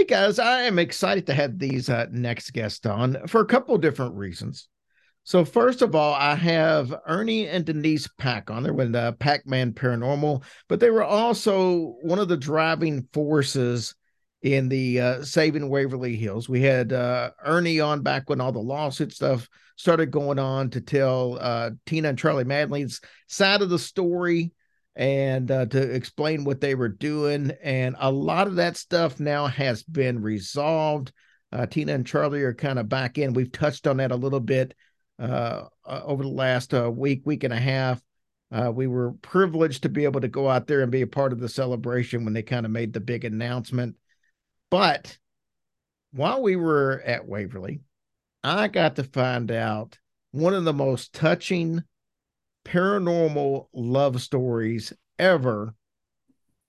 Hey guys, I am excited to have these uh, next guests on for a couple different reasons. So, first of all, I have Ernie and Denise Pack on there with uh, Pac Man Paranormal, but they were also one of the driving forces in the uh, Saving Waverly Hills. We had uh, Ernie on back when all the lawsuit stuff started going on to tell uh, Tina and Charlie Mattingly's side of the story and uh, to explain what they were doing. And a lot of that stuff now has been resolved. Uh, Tina and Charlie are kind of back in. We've touched on that a little bit uh, uh over the last uh, week, week and a half. Uh, we were privileged to be able to go out there and be a part of the celebration when they kind of made the big announcement. But while we were at Waverly, I got to find out one of the most touching paranormal love stories ever.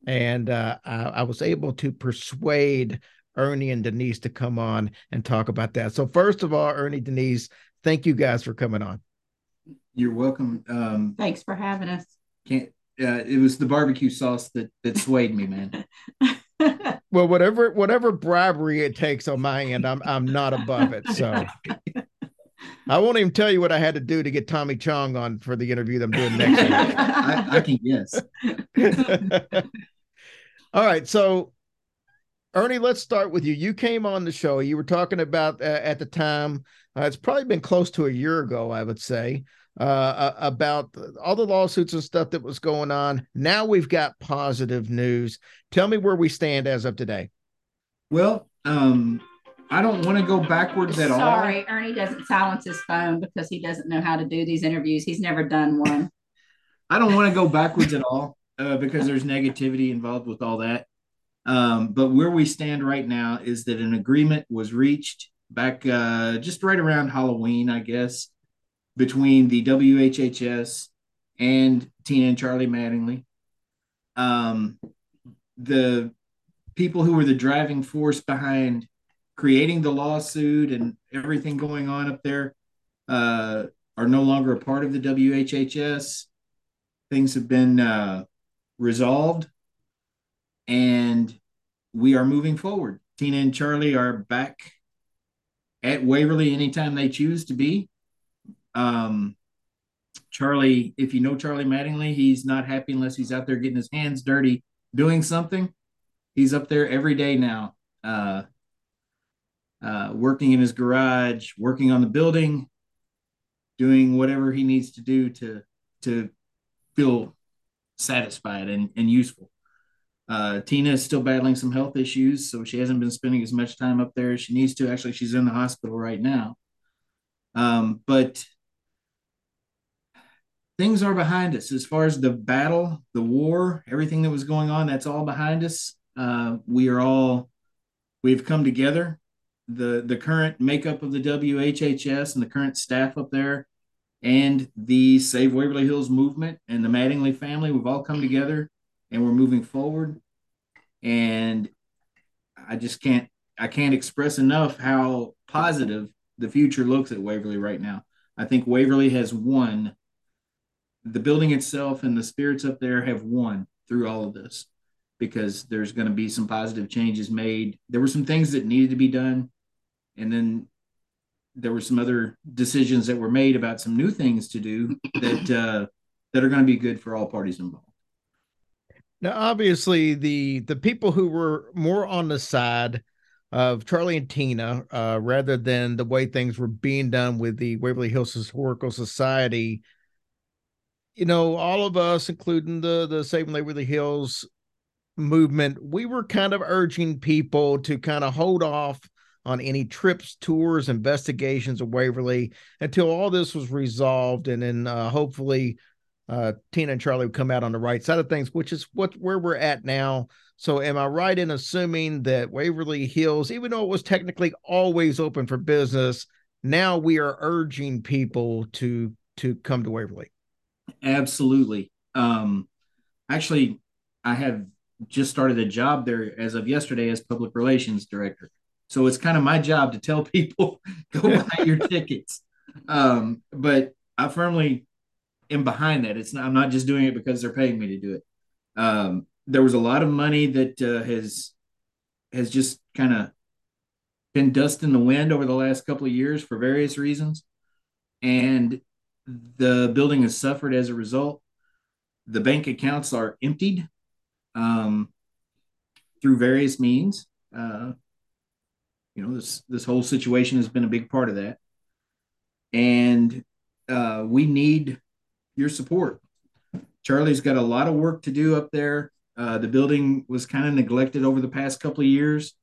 And uh, I, I was able to persuade Ernie and Denise to come on and talk about that. So, first of all, Ernie, Denise, thank you guys for coming on. You're welcome. Um, Thanks for having us. Can't. Uh, it was the barbecue sauce that that swayed me, man. well, whatever whatever bribery it takes on my end, I'm I'm not above it. So I won't even tell you what I had to do to get Tommy Chong on for the interview that I'm doing next week. I, I can guess. All right, so Ernie, let's start with you. You came on the show. You were talking about uh, at the time. Uh, it's probably been close to a year ago, I would say, uh, about all the lawsuits and stuff that was going on. Now we've got positive news. Tell me where we stand as of today. Well, um, I don't want to go backwards at Sorry, all. Sorry, Ernie doesn't silence his phone because he doesn't know how to do these interviews. He's never done one. I don't want to go backwards at all uh, because there's negativity involved with all that. Um, but where we stand right now is that an agreement was reached back uh, just right around Halloween, I guess, between the WHHS and Tina and Charlie Mattingly. Um, the people who were the driving force behind creating the lawsuit and everything going on up there uh, are no longer a part of the WHHS. Things have been uh, resolved and we are moving forward. Tina and Charlie are back at Waverly anytime they choose to be. Um, Charlie, if you know Charlie Mattingly, he's not happy unless he's out there getting his hands dirty doing something. He's up there every day now, uh, uh, working in his garage, working on the building, doing whatever he needs to do to to feel satisfied and, and useful. Uh, Tina is still battling some health issues, so she hasn't been spending as much time up there as she needs to. Actually, she's in the hospital right now. Um, but things are behind us as far as the battle, the war, everything that was going on. That's all behind us. Uh, we are all we've come together the the current makeup of the WHHS and the current staff up there, and the Save Waverly Hills movement and the Mattingly family, we've all come together and we're moving forward. And I just can't I can't express enough how positive the future looks at Waverly right now. I think Waverly has won. The building itself and the spirits up there have won through all of this because there's going to be some positive changes made. There were some things that needed to be done and then there were some other decisions that were made about some new things to do that uh, that are going to be good for all parties involved. Now, obviously, the the people who were more on the side of Charlie and Tina, uh, rather than the way things were being done with the Waverly Hills Historical Society, you know, all of us, including the the Saving Waverly Hills movement, we were kind of urging people to kind of hold off on any trips, tours, investigations of Waverly until all this was resolved, and then uh, hopefully uh, Tina and Charlie would come out on the right side of things, which is what where we're at now. So, am I right in assuming that Waverly Hills, even though it was technically always open for business, now we are urging people to to come to Waverly? Absolutely. Um, actually, I have just started a job there as of yesterday as public relations director. So it's kind of my job to tell people go buy your tickets. Um, but I firmly am behind that. It's not, I'm not just doing it because they're paying me to do it. Um, there was a lot of money that uh, has has just kind of been dust in the wind over the last couple of years for various reasons. And the building has suffered as a result. The bank accounts are emptied um, through various means. Uh, you know, this this whole situation has been a big part of that, and uh, we need your support. Charlie's got a lot of work to do up there. Uh, the building was kind of neglected over the past couple of years,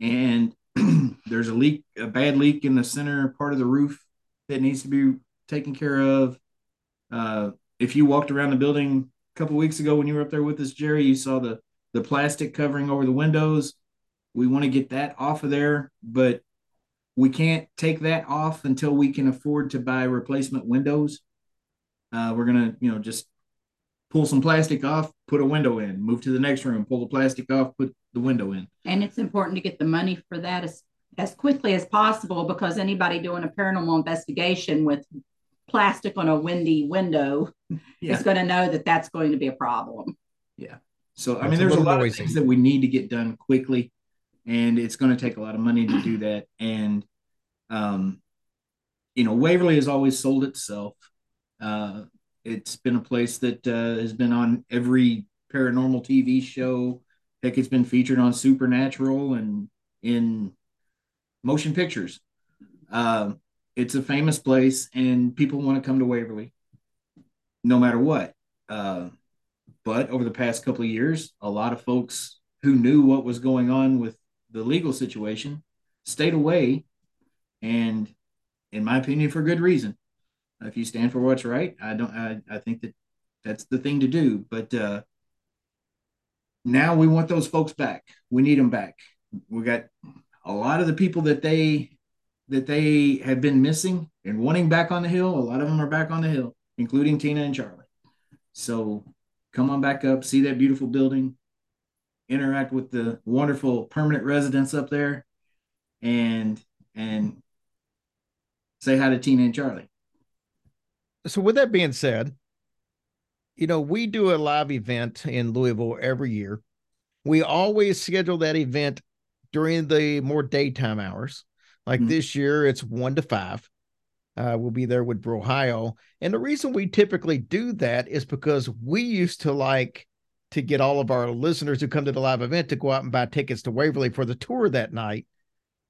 and there's a leak, a bad leak in the center part of the roof that needs to be taken care of. Uh, if you walked around the building a couple weeks ago when you were up there with us, Jerry, you saw the the plastic covering over the windows. We want to get that off of there, but we can't take that off until we can afford to buy replacement windows. Uh, we're gonna, you know, just pull some plastic off, put a window in, move to the next room, pull the plastic off, put the window in. And it's important to get the money for that as, as quickly as possible because anybody doing a paranormal investigation with plastic on a windy window Yeah. is going to know that that's going to be a problem. Yeah. So I mean, there's a little lot of things that we need to get done quickly, and it's going to take a lot of money to do that. And um, you know, Waverly has always sold itself. Uh, it's been a place that uh, has been on every paranormal TV show. Heck, it's been featured on Supernatural and in motion pictures. Um, it's a famous place, and people want to come to Waverly, no matter what. Uh, but over the past couple of years, a lot of folks who knew what was going on with the legal situation stayed away, and in my opinion, for good reason. If you stand for what's right, I don't. I, I think that that's the thing to do. But uh, now we want those folks back. We need them back. We got a lot of the people that they that they have been missing and wanting back on the hill. A lot of them are back on the hill, including Tina and Charlie. So come on back up, see that beautiful building, interact with the wonderful permanent residents up there, and and say hi to Tina and Charlie. So with that being said, you know, we do a live event in Louisville every year. We always schedule that event during the more daytime hours. Like Mhm. this year, it's one to five. Uh, we'll be there with Ohio. And the reason we typically do that is because we used to like to get all of our listeners who come to the live event to go out and buy tickets to Waverly for the tour that night.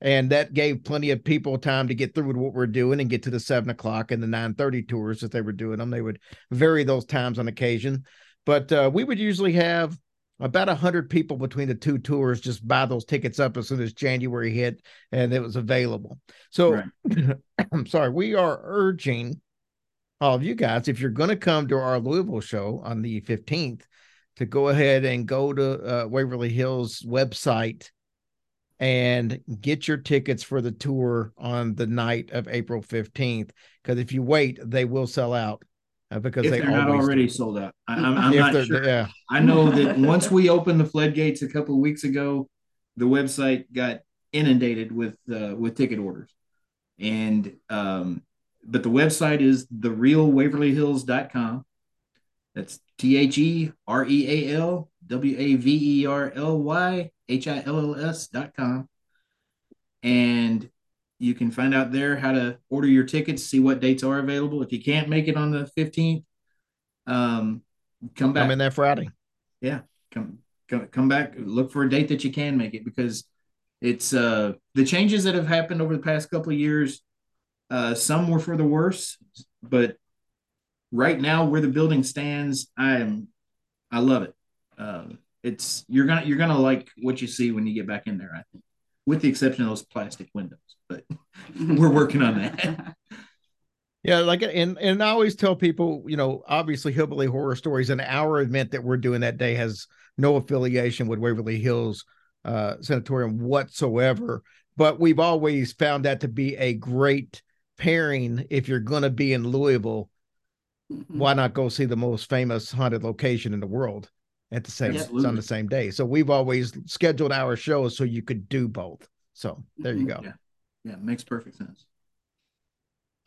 And that gave plenty of people time to get through with what we're doing and get to the seven o'clock and the nine thirty tours that they were doing them. They would vary those times on occasion, but uh, we would usually have about a hundred people between the two tours just buy those tickets up as soon as January hit and it was available. So I'm sorry, we are urging all of you guys, if you're going to come to our Louisville show on the 15th, to go ahead and go to uh, Waverly Hills website and get your tickets for the tour on the night of April 15th. Because if you wait, they will sell out uh, because If they they're not already do. sold out, I, I'm, I'm not sure. Yeah, I know that once we opened the floodgates a couple of weeks ago, the website got inundated with uh, with ticket orders, and um, but the website is therealwaverlyhills.com. That's T H E R E A L W A V E R L Y H I L L S dot com, and you can find out there how to order your tickets, see what dates are available. If you can't make it on the fifteenth, um, come back I'm in there Friday. Yeah. Come come come back look for a date that you can make it because it's uh the changes that have happened over the past couple of years uh some were for the worse but right now where the building stands i am i love it um it's you're gonna you're gonna like what you see when you get back in there i think with the exception of those plastic windows but we're working on that Yeah, like and and I always tell people, you know, obviously Hillbilly Horror Stories and our event that we're doing that day has no affiliation with Waverly Hills uh Sanatorium whatsoever. But we've always found that to be a great pairing if you're gonna be in Louisville. Mhm. Why not go see the most famous haunted location in the world at the same it's on the same day? So we've always scheduled our shows so you could do both. So there you go. Yeah. yeah makes perfect sense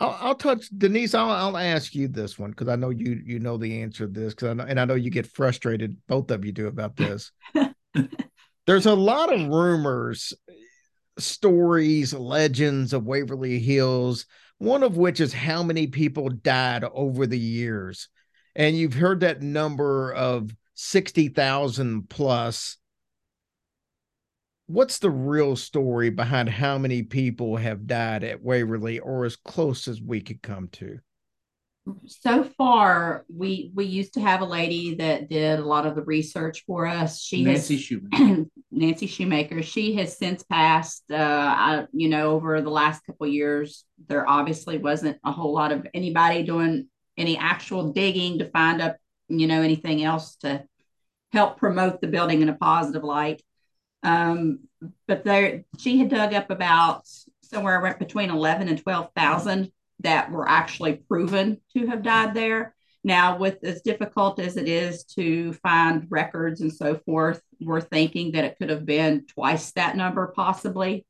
I'll, I'll touch Denise. I'll, I'll ask you this one because I know you you know the answer to this because I know and I know you get frustrated. Both of you do about this. There's a lot of rumors, stories, legends of Waverly Hills, one of which is how many people died over the years. And you've heard that number of 60,000 plus. What's the real story behind how many people have died at Waverly or as close as we could come to? So far we we used to have a lady that did a lot of the research for us. She Nancy has Shoemaker. nancy shoemaker. She has since passed uh I, you know over the last couple years. There obviously wasn't a whole lot of anybody doing any actual digging to find up you know anything else to help promote the building in a positive light. Um but there she had dug up about somewhere between 11 and 12,000 that were actually proven to have died there. Now, with as difficult as it is to find records and so forth, we're thinking that it could have been twice that number, possibly.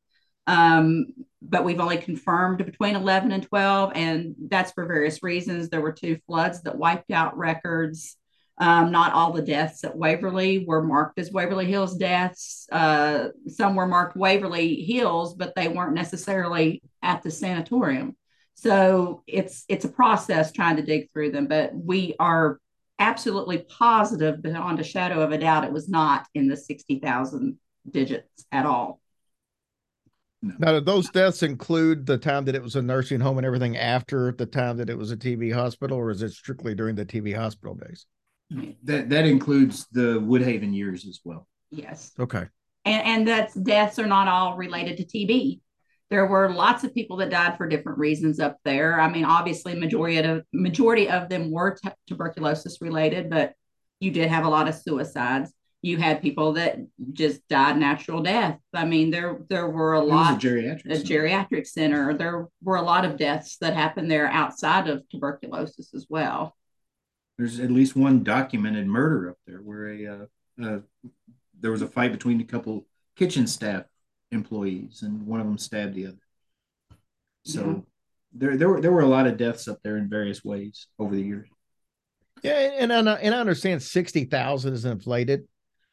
Um, but we've only confirmed between 11 and 12, and that's for various reasons. There were two floods that wiped out records. Um, not all the deaths at Waverly were marked as Waverly Hills deaths. Uh, some were marked Waverly Hills, but they weren't necessarily at the sanatorium. So it's it's a process trying to dig through them, but we are absolutely positive beyond a shadow of a doubt it was not in the 60,000 digits at all. Now, did those deaths include the time that it was a nursing home and everything after the time that it was a TB hospital, or is it strictly during the TB hospital days? That that includes the Woodhaven years as well. Yes. Okay. And and that's deaths are not all related to TB. There were lots of people that died for different reasons up there. I mean, obviously, majority of majority of them were t- tuberculosis related, but you did have a lot of suicides. You had people that just died natural death. I mean, there there were a It was lot. a geriatric. a center. geriatric center. There were a lot of deaths that happened there outside of tuberculosis as well. There's at least one documented murder up there where a uh, uh, there was a fight between a couple kitchen staff employees and one of them stabbed the other. So Yeah. there there were there were a lot of deaths up there in various ways over the years. Yeah, and and I, and I understand sixty thousand is inflated,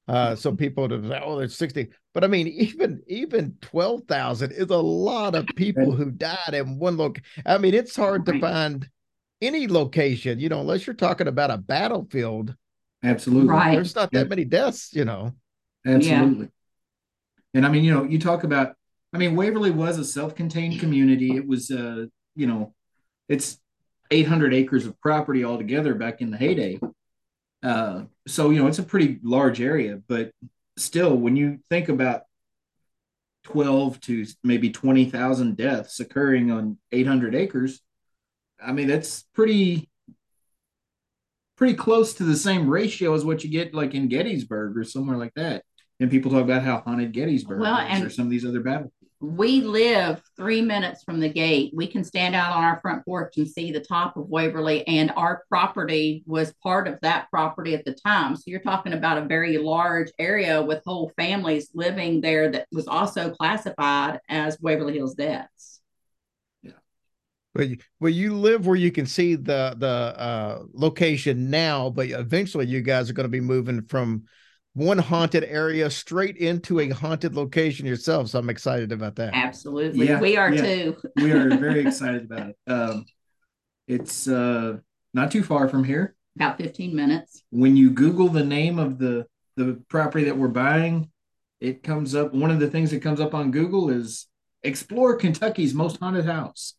uh, so people to say, oh, there's sixty, but I mean, even even twelve thousand is a lot of people who died in one loc. I mean, it's hard to find any location, you know, unless you're talking about a battlefield. Absolutely. Right. There's not Yeah. that many deaths, you know. Absolutely. And I mean, you know, you talk about, I mean, Waverly was a self-contained community. It was, uh, you know, it's 800 acres of property altogether back in the heyday. Uh, so, you know, it's a pretty large area, but still, when you think about 12 to maybe 20,000 deaths occurring on 800 acres, I mean, that's pretty, pretty close to the same ratio as what you get like in Gettysburg or somewhere like that. And people talk about how haunted Gettysburg Well, is and- or some of these other battlefields. We live three minutes from the gate. We can stand out on our front porch and see the top of Waverly, and our property was part of that property at the time. So you're talking about a very large area with whole families living there that was also classified as Waverly Hills deaths. But you, well, you live where you can see the the uh, location now, but eventually you guys are going to be moving from one haunted area straight into a haunted location yourself. So I'm excited about that. Absolutely. Yeah, we are yeah. too. We are very excited about it. Um, it's uh, not too far from here. About 15 minutes. When you Google the name of the the property that we're buying, it comes up. One of the things that comes up on Google is explore Kentucky's most haunted house.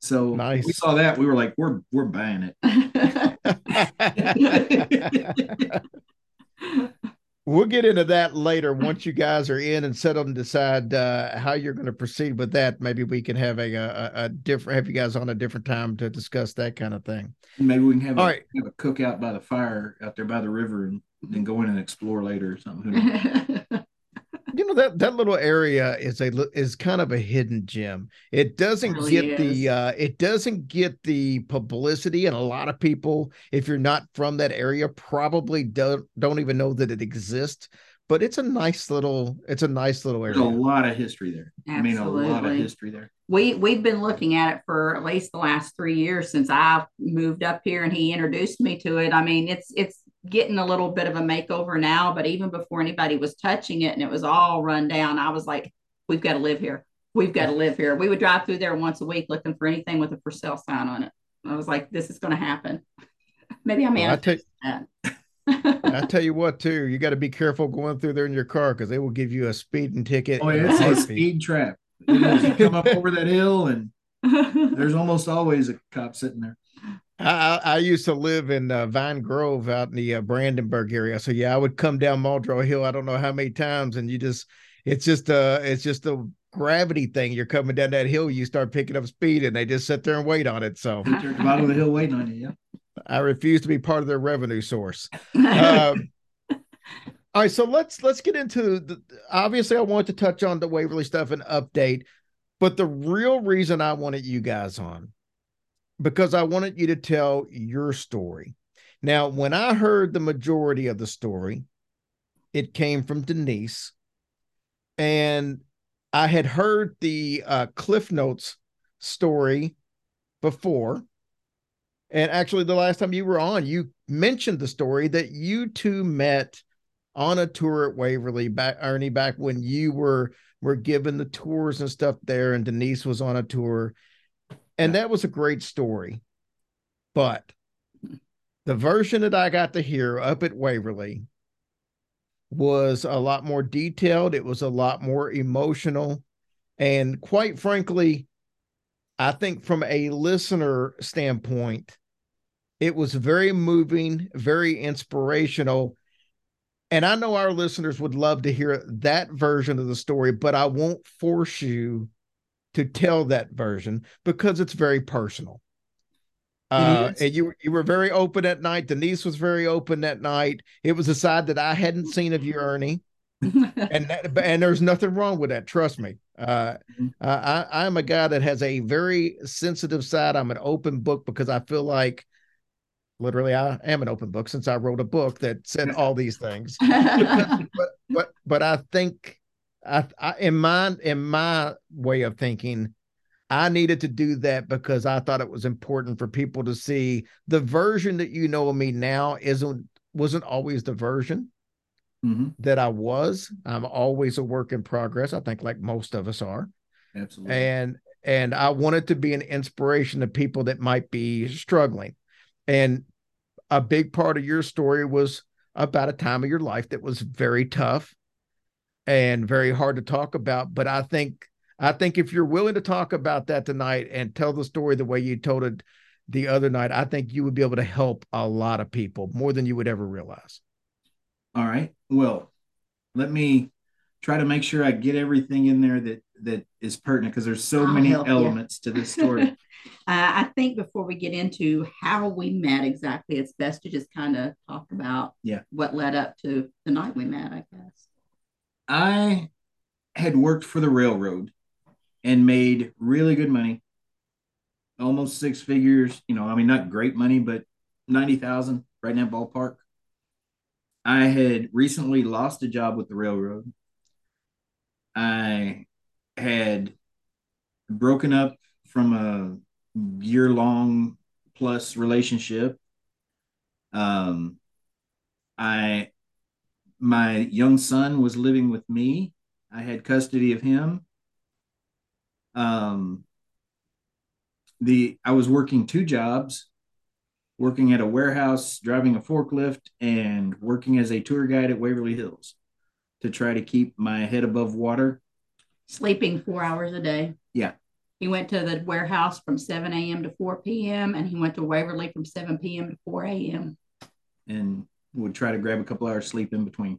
So Nice. we saw that, we were like, we're we're buying it. we'll get into that later once you guys are in and settled and decide uh, how you're going to proceed with that. Maybe we can have a, a a different have you guys on a different time to discuss that kind of thing. Maybe we can have a, All right. have a cookout by the fire out there by the river and then go in and explore later or something. Who knows? You know that that little area is a is kind of a hidden gem. It doesn't Really get is. the uh it doesn't get the publicity and a lot of people if you're not from that area probably don't don't even know that it exists, but it's a nice little it's a nice little There's a lot of history there. I mean, a lot of history there. we we've been looking at it for at least the last three years since I moved up here and he introduced me to it. I mean, it's it's getting a little bit of a makeover now, but even before anybody was touching it and it was all run down, I was like, we've got to live here. We've got to live here. We would drive through there once a week looking for anything with a for sale sign on it. I was like, this is going to happen. Maybe I'm well, that. I tell you what, too, you got to be careful going through there in your car because they will give you a speeding ticket. Oh, yeah, it's a speed trap. You come up over that hill, and there's almost always a cop sitting there. I, I used to live in uh, Vine Grove out in the uh, Brandenburg area. So yeah, I would come down Muldraugh Hill. I don't know how many times, and you just it's just uh it's just a gravity thing. You're coming down that hill, you start picking up speed, and they just sit there and wait on it. So at the bottom of the hill waiting on you. Yeah. I refuse to be part of their revenue source. um, all right, so let's let's get into the. Obviously, I want to touch on the Waverly stuff and update, but the real reason I wanted you guys on because I wanted you to tell your story. Now, when I heard the majority of the story, it came from Denise, and I had heard the uh, Cliff Notes story before. And actually, the last time you were on, you mentioned the story that you two met on a tour at Waverly back, Ernie, back when you were were given the tours and stuff there, and Denise was on a tour and that was a great story. But the version that I got to hear up at Waverly was a lot more detailed, it was a lot more emotional. And quite frankly, I think from a listener standpoint, it was very moving, very inspirational. And I know our listeners would love to hear that version of the story, but I won't force you to tell that version because it's very personal. Uh, and you you were very open at night. Denise was very open that night. It was a side that I hadn't seen of you, Ernie, and that, and there's nothing wrong with that. Trust me. Uh, mm-hmm. uh, I I'm a guy that has a very sensitive side. I'm an open book because I feel like literally I am an open book since I wrote a book that said all these things. but but but I think I, I in my in my way of thinking, I needed to do that because I thought it was important for people to see the version that you know of me now isn't wasn't always the version mm-hmm. that I was. I'm always a work in progress. I think like most of us are. Absolutely. And and I wanted to be an inspiration to people that might be struggling. And a big part of your story was about a time of your life that was very tough and very hard to talk about. But I think I think if you're willing to talk about that tonight and tell the story the way you told it the other night, I think you would be able to help a lot of people more than you would ever realize. All right. Well, let me try to make sure I get everything in there that that is pertinent because there's so I'll many elements you. to this story. uh, I think before we get into how we met exactly, it's best to just kind of talk about yeah what led up to the night we met. I guess. I had worked for the railroad and made really good money, almost six figures. You know, I mean, not great money, but 90,000 right in that ballpark. I had recently lost a job with the railroad. I had broken up from a year long plus relationship. Um, I my young son was living with me. I had custody of him. Um, the I was working two jobs, working at a warehouse, driving a forklift, and working as a tour guide at Waverly Hills to try to keep my head above water. Sleeping four hours a day. Yeah. He went to the warehouse from 7 a.m. to 4 p.m. and he went to Waverly from 7 p.m. to 4 a.m. And would try to grab a couple hours sleep in between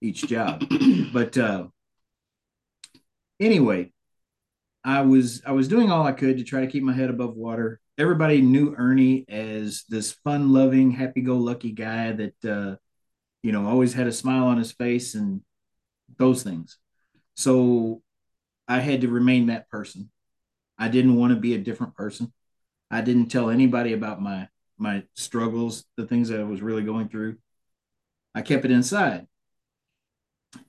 each job. but uh, anyway, I was I was doing all I could to try to keep my head above water. Everybody knew Ernie as this fun-loving, happy-go-lucky guy that uh, you know always had a smile on his face and those things. So I had to remain that person. I didn't want to be a different person. I didn't tell anybody about my my struggles, the things that I was really going through. I kept it inside.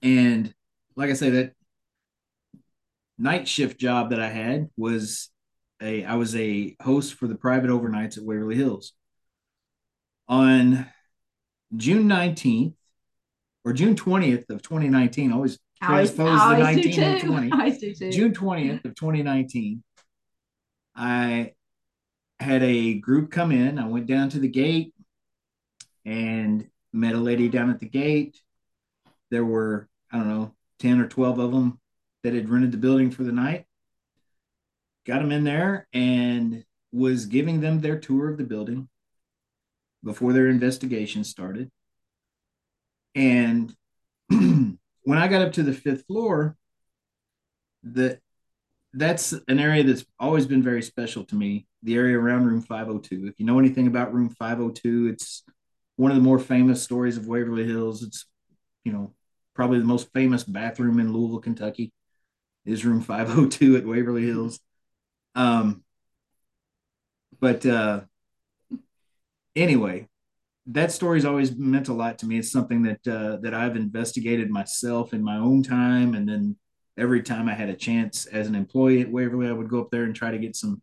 And like I say, that night shift job that I had was a I was a host for the private overnights at Waverly Hills. On June 19th or June 20th of 2019. Always transpose the 19 and 20. I do too. June 20th of 2019. I had a group come in. I went down to the gate and met a lady down at the gate. There were, I don't know, 10 or 12 of them that had rented the building for the night. Got them in there and was giving them their tour of the building before their investigation started. And when I got up to the fifth floor, the that's an area that's always been very special to me. The area around room 502. If you know anything about room 502, it's one of the more famous stories of Waverly Hills. It's, you know, probably the most famous bathroom in Louisville, Kentucky is room 502 at Waverly Hills. Um, but uh, anyway, that story's always meant a lot to me. It's something that uh, that I've investigated myself in my own time, and then every time I had a chance as an employee at Waverly, I would go up there and try to get some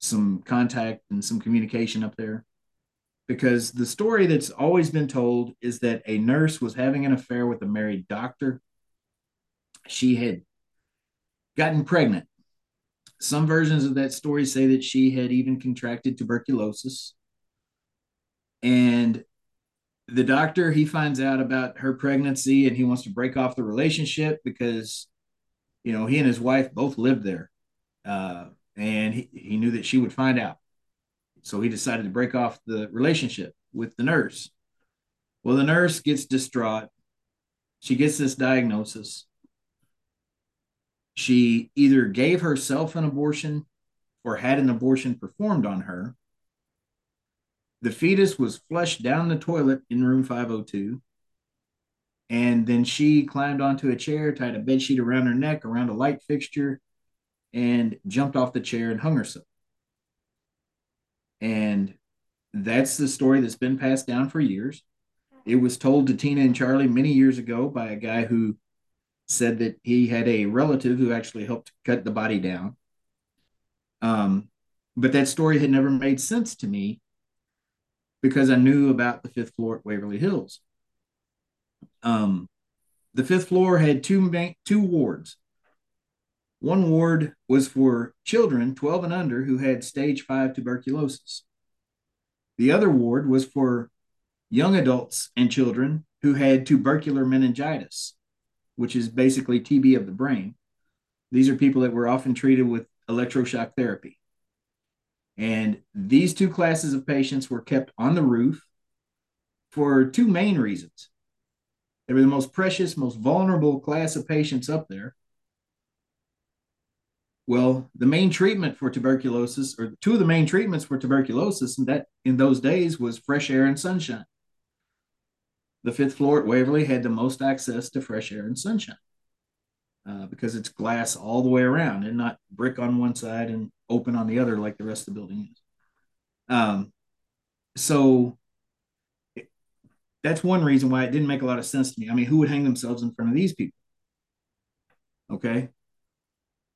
some contact and some communication up there. Because the story that's always been told is that a nurse was having an affair with a married doctor. She had gotten pregnant. Some versions of that story say that she had even contracted tuberculosis. And the doctor, he finds out about her pregnancy and he wants to break off the relationship because, you know, he and his wife both lived there. Uh, and he, he knew that she would find out. So he decided to break off the relationship with the nurse. Well, the nurse gets distraught. She gets this diagnosis she either gave herself an abortion or had an abortion performed on her. The fetus was flushed down the toilet in room 502. And then she climbed onto a chair, tied a bed sheet around her neck, around a light fixture, and jumped off the chair and hung herself. And that's the story that's been passed down for years. It was told to Tina and Charlie many years ago by a guy who said that he had a relative who actually helped cut the body down. Um, but that story had never made sense to me because I knew about the fifth floor at Waverly Hills. Um, the fifth floor had two main, two wards. One ward was for children 12 and under who had stage five tuberculosis. The other ward was for young adults and children who had tubercular meningitis which is basically TB of the brain. These are people that were often treated with electroshock therapy. And these two classes of patients were kept on the roof for two main reasons. They were the most precious, most vulnerable class of patients up there. Well, the main treatment for tuberculosis, or two of the main treatments for tuberculosis, and that in those days was fresh air and sunshine the fifth floor at Waverly had the most access to fresh air and sunshine uh, because it's glass all the way around and not brick on one side and open on the other like the rest of the building is. Um, so that's one reason why it didn't make a lot of sense to me. I mean, who would hang themselves in front of these people? Okay.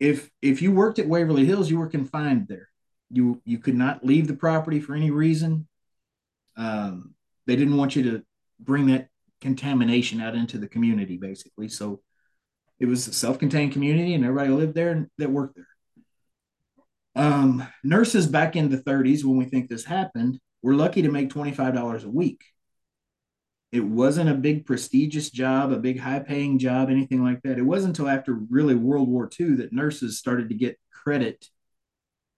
If if you worked at Waverly Hills, you were confined there. You you could not leave the property for any reason. Um, they didn't want you to bring that contamination out into the community, basically. So it was a self-contained community, and everybody lived there and that worked there. Um, nurses back in the 30s, when we think this happened, were lucky to make $25 a week. It wasn't a big prestigious job, a big high paying job, anything like that. It wasn't until after really World War II that nurses started to get credit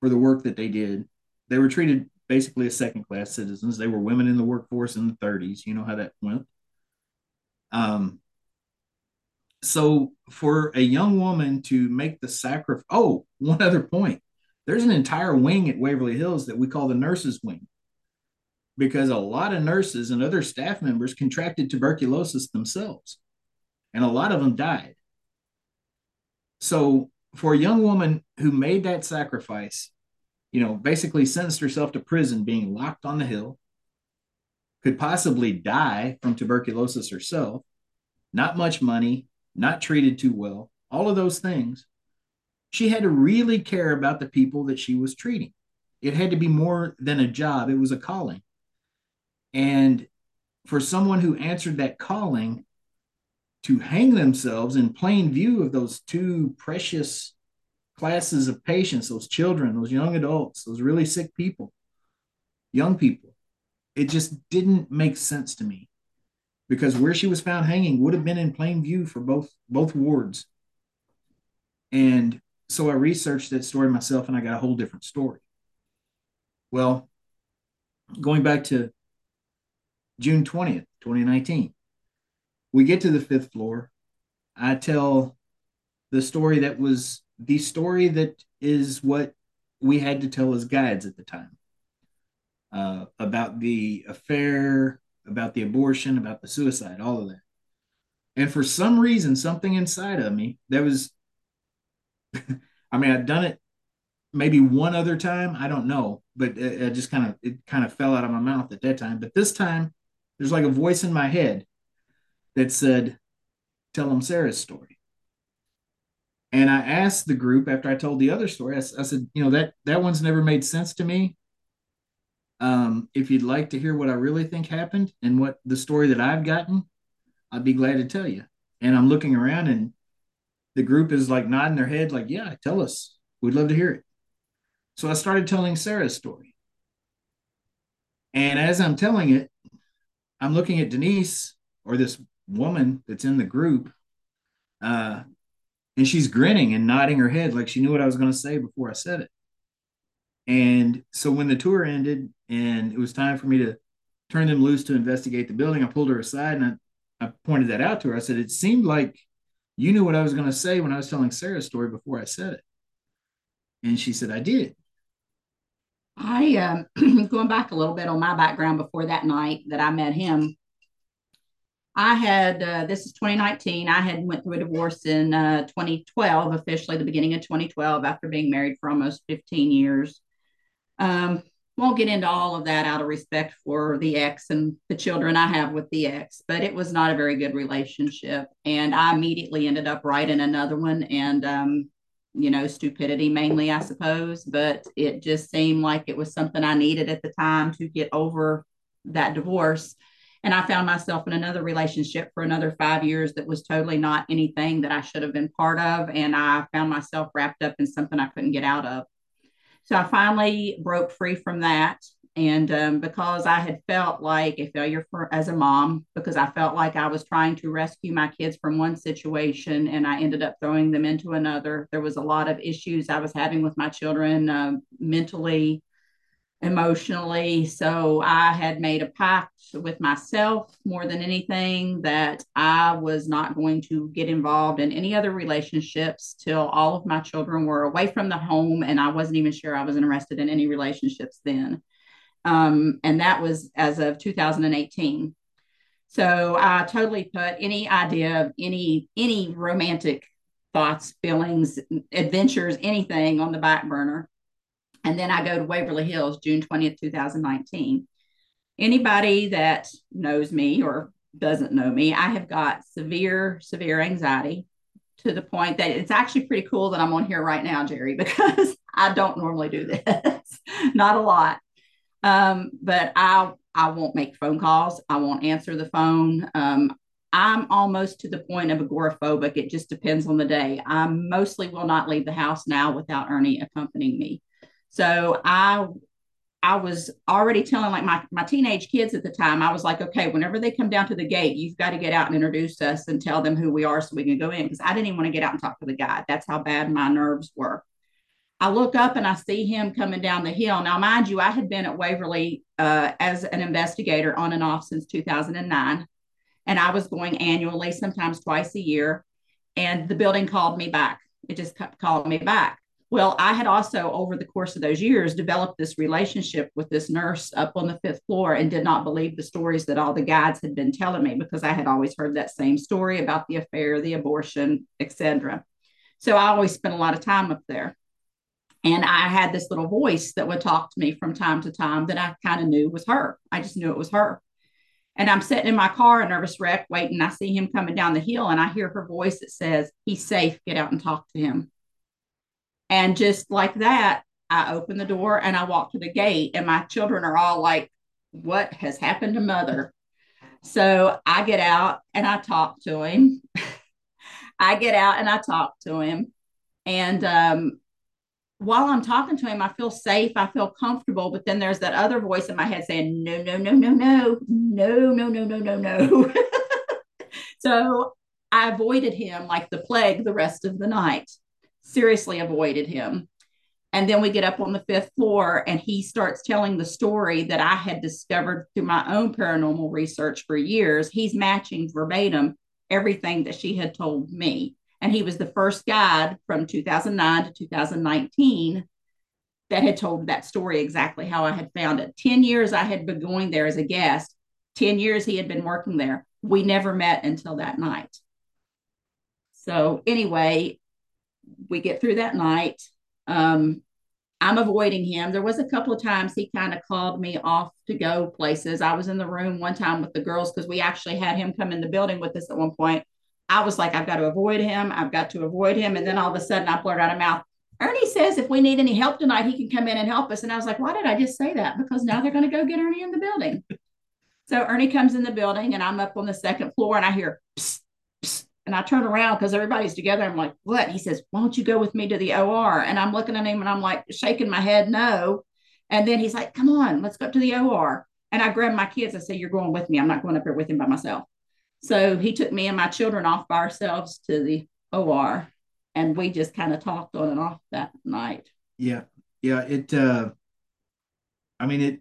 for the work that they did. They were treated basically as second class citizens. They were women in the workforce in the 30s. You know how that went. Um, so for a young woman to make the sacrifice, oh, one other point. There's an entire wing at Waverly Hills that we call the nurses wing because a lot of nurses and other staff members contracted tuberculosis themselves, and a lot of them died. So, for a young woman who made that sacrifice you know, basically sentenced herself to prison, being locked on the hill, could possibly die from tuberculosis herself, not much money, not treated too well, all of those things. She had to really care about the people that she was treating. It had to be more than a job, it was a calling. And for someone who answered that calling to hang themselves in plain view of those two precious classes of patients, those children, those young adults, those really sick people, young people, it just didn't make sense to me because where she was found hanging would have been in plain view for both both wards. And so I researched that story myself and I got a whole different story. Well, going back to June 20th, 2019, we get to the fifth floor. I tell the story that was the story that is what we had to tell as guides at the time uh, about the affair, about the abortion, about the suicide, all of that. And for some reason, something inside of me that was, I mean, I'd done it maybe one other time, I don't know, but it, it just kind of it kind of fell out of my mouth at that time. But this time, there's like a voice in my head that said, "Tell them Sarah's story." And I asked the group after I told the other story. I, I said, "You know that that one's never made sense to me. Um, if you'd like to hear what I really think happened and what the story that I've gotten, I'd be glad to tell you. And I'm looking around and the group is like nodding their head, like, yeah, tell us. We'd love to hear it. So I started telling Sarah's story. And as I'm telling it, I'm looking at Denise or this woman that's in the group, uh, and she's grinning and nodding her head like she knew what I was going to say before I said it. And so when the tour ended and it was time for me to turn them loose to investigate the building, I pulled her aside and I, I pointed that out to her. I said, It seemed like you knew what I was going to say when I was telling Sarah's story before I said it. And she said, I did. I, um, going back a little bit on my background before that night that I met him, I had, uh, this is 2019. I had went through a divorce in uh, 2012, officially the beginning of 2012 after being married for almost 15 years. Um, won't get into all of that out of respect for the ex and the children I have with the ex, but it was not a very good relationship. And I immediately ended up writing another one and, um, you know, stupidity mainly, I suppose, but it just seemed like it was something I needed at the time to get over that divorce. And I found myself in another relationship for another five years that was totally not anything that I should have been part of. And I found myself wrapped up in something I couldn't get out of. So I finally broke free from that. And um, because I had felt like a failure for as a mom, because I felt like I was trying to rescue my kids from one situation and I ended up throwing them into another. There was a lot of issues I was having with my children uh, mentally, emotionally. So I had made a pact with myself more than anything that I was not going to get involved in any other relationships till all of my children were away from the home. And I wasn't even sure I was interested in any relationships then. Um, and that was as of 2018. So I totally put any idea of any any romantic thoughts, feelings, adventures, anything on the back burner and then I go to Waverly Hills, June 20th, 2019. Anybody that knows me or doesn't know me, I have got severe, severe anxiety to the point that it's actually pretty cool that I'm on here right now, Jerry, because I don't normally do this, not a lot. Um, but I I won't make phone calls. I won't answer the phone. Um, I'm almost to the point of agoraphobic. It just depends on the day. I mostly will not leave the house now without Ernie accompanying me. So I I was already telling like my, my teenage kids at the time, I was like, okay, whenever they come down to the gate, you've got to get out and introduce us and tell them who we are so we can go in. Because I didn't even want to get out and talk to the guy. That's how bad my nerves were. I look up and I see him coming down the hill. Now, mind you, I had been at Waverly uh, as an investigator on and off since 2009. And I was going annually, sometimes twice a year. And the building called me back. It just kept calling me back. Well, I had also, over the course of those years, developed this relationship with this nurse up on the fifth floor and did not believe the stories that all the guides had been telling me because I had always heard that same story about the affair, the abortion, etc. So I always spent a lot of time up there. And I had this little voice that would talk to me from time to time that I kind of knew was her. I just knew it was her. And I'm sitting in my car, a nervous wreck, waiting. I see him coming down the hill, and I hear her voice that says, He's safe. Get out and talk to him. And just like that, I open the door and I walk to the gate, and my children are all like, What has happened to mother? So I get out and I talk to him. I get out and I talk to him. And um, while I'm talking to him, I feel safe. I feel comfortable. But then there's that other voice in my head saying, no, no, no, no, no, no, no, no, no, no, no. so I avoided him like the plague the rest of the night. Seriously avoided him. And then we get up on the fifth floor, and he starts telling the story that I had discovered through my own paranormal research for years. He's matching verbatim everything that she had told me. And he was the first guide from 2009 to 2019 that had told that story exactly how I had found it. 10 years I had been going there as a guest, 10 years he had been working there. We never met until that night. So, anyway, we get through that night. Um, I'm avoiding him. There was a couple of times he kind of called me off to go places. I was in the room one time with the girls because we actually had him come in the building with us at one point. I was like, I've got to avoid him. I've got to avoid him. And then all of a sudden I blurt out of mouth, Ernie says if we need any help tonight, he can come in and help us. And I was like, why did I just say that? Because now they're going to go get Ernie in the building. So Ernie comes in the building and I'm up on the second floor and I hear, psst, psst, and I turn around because everybody's together. I'm like, what? He says, why don't you go with me to the OR? And I'm looking at him and I'm like shaking my head, no. And then he's like, come on, let's go up to the OR. And I grab my kids. I say, you're going with me. I'm not going up there with him by myself. So he took me and my children off by ourselves to the OR. And we just kind of talked on and off that night. Yeah. Yeah. It, uh, I mean, it,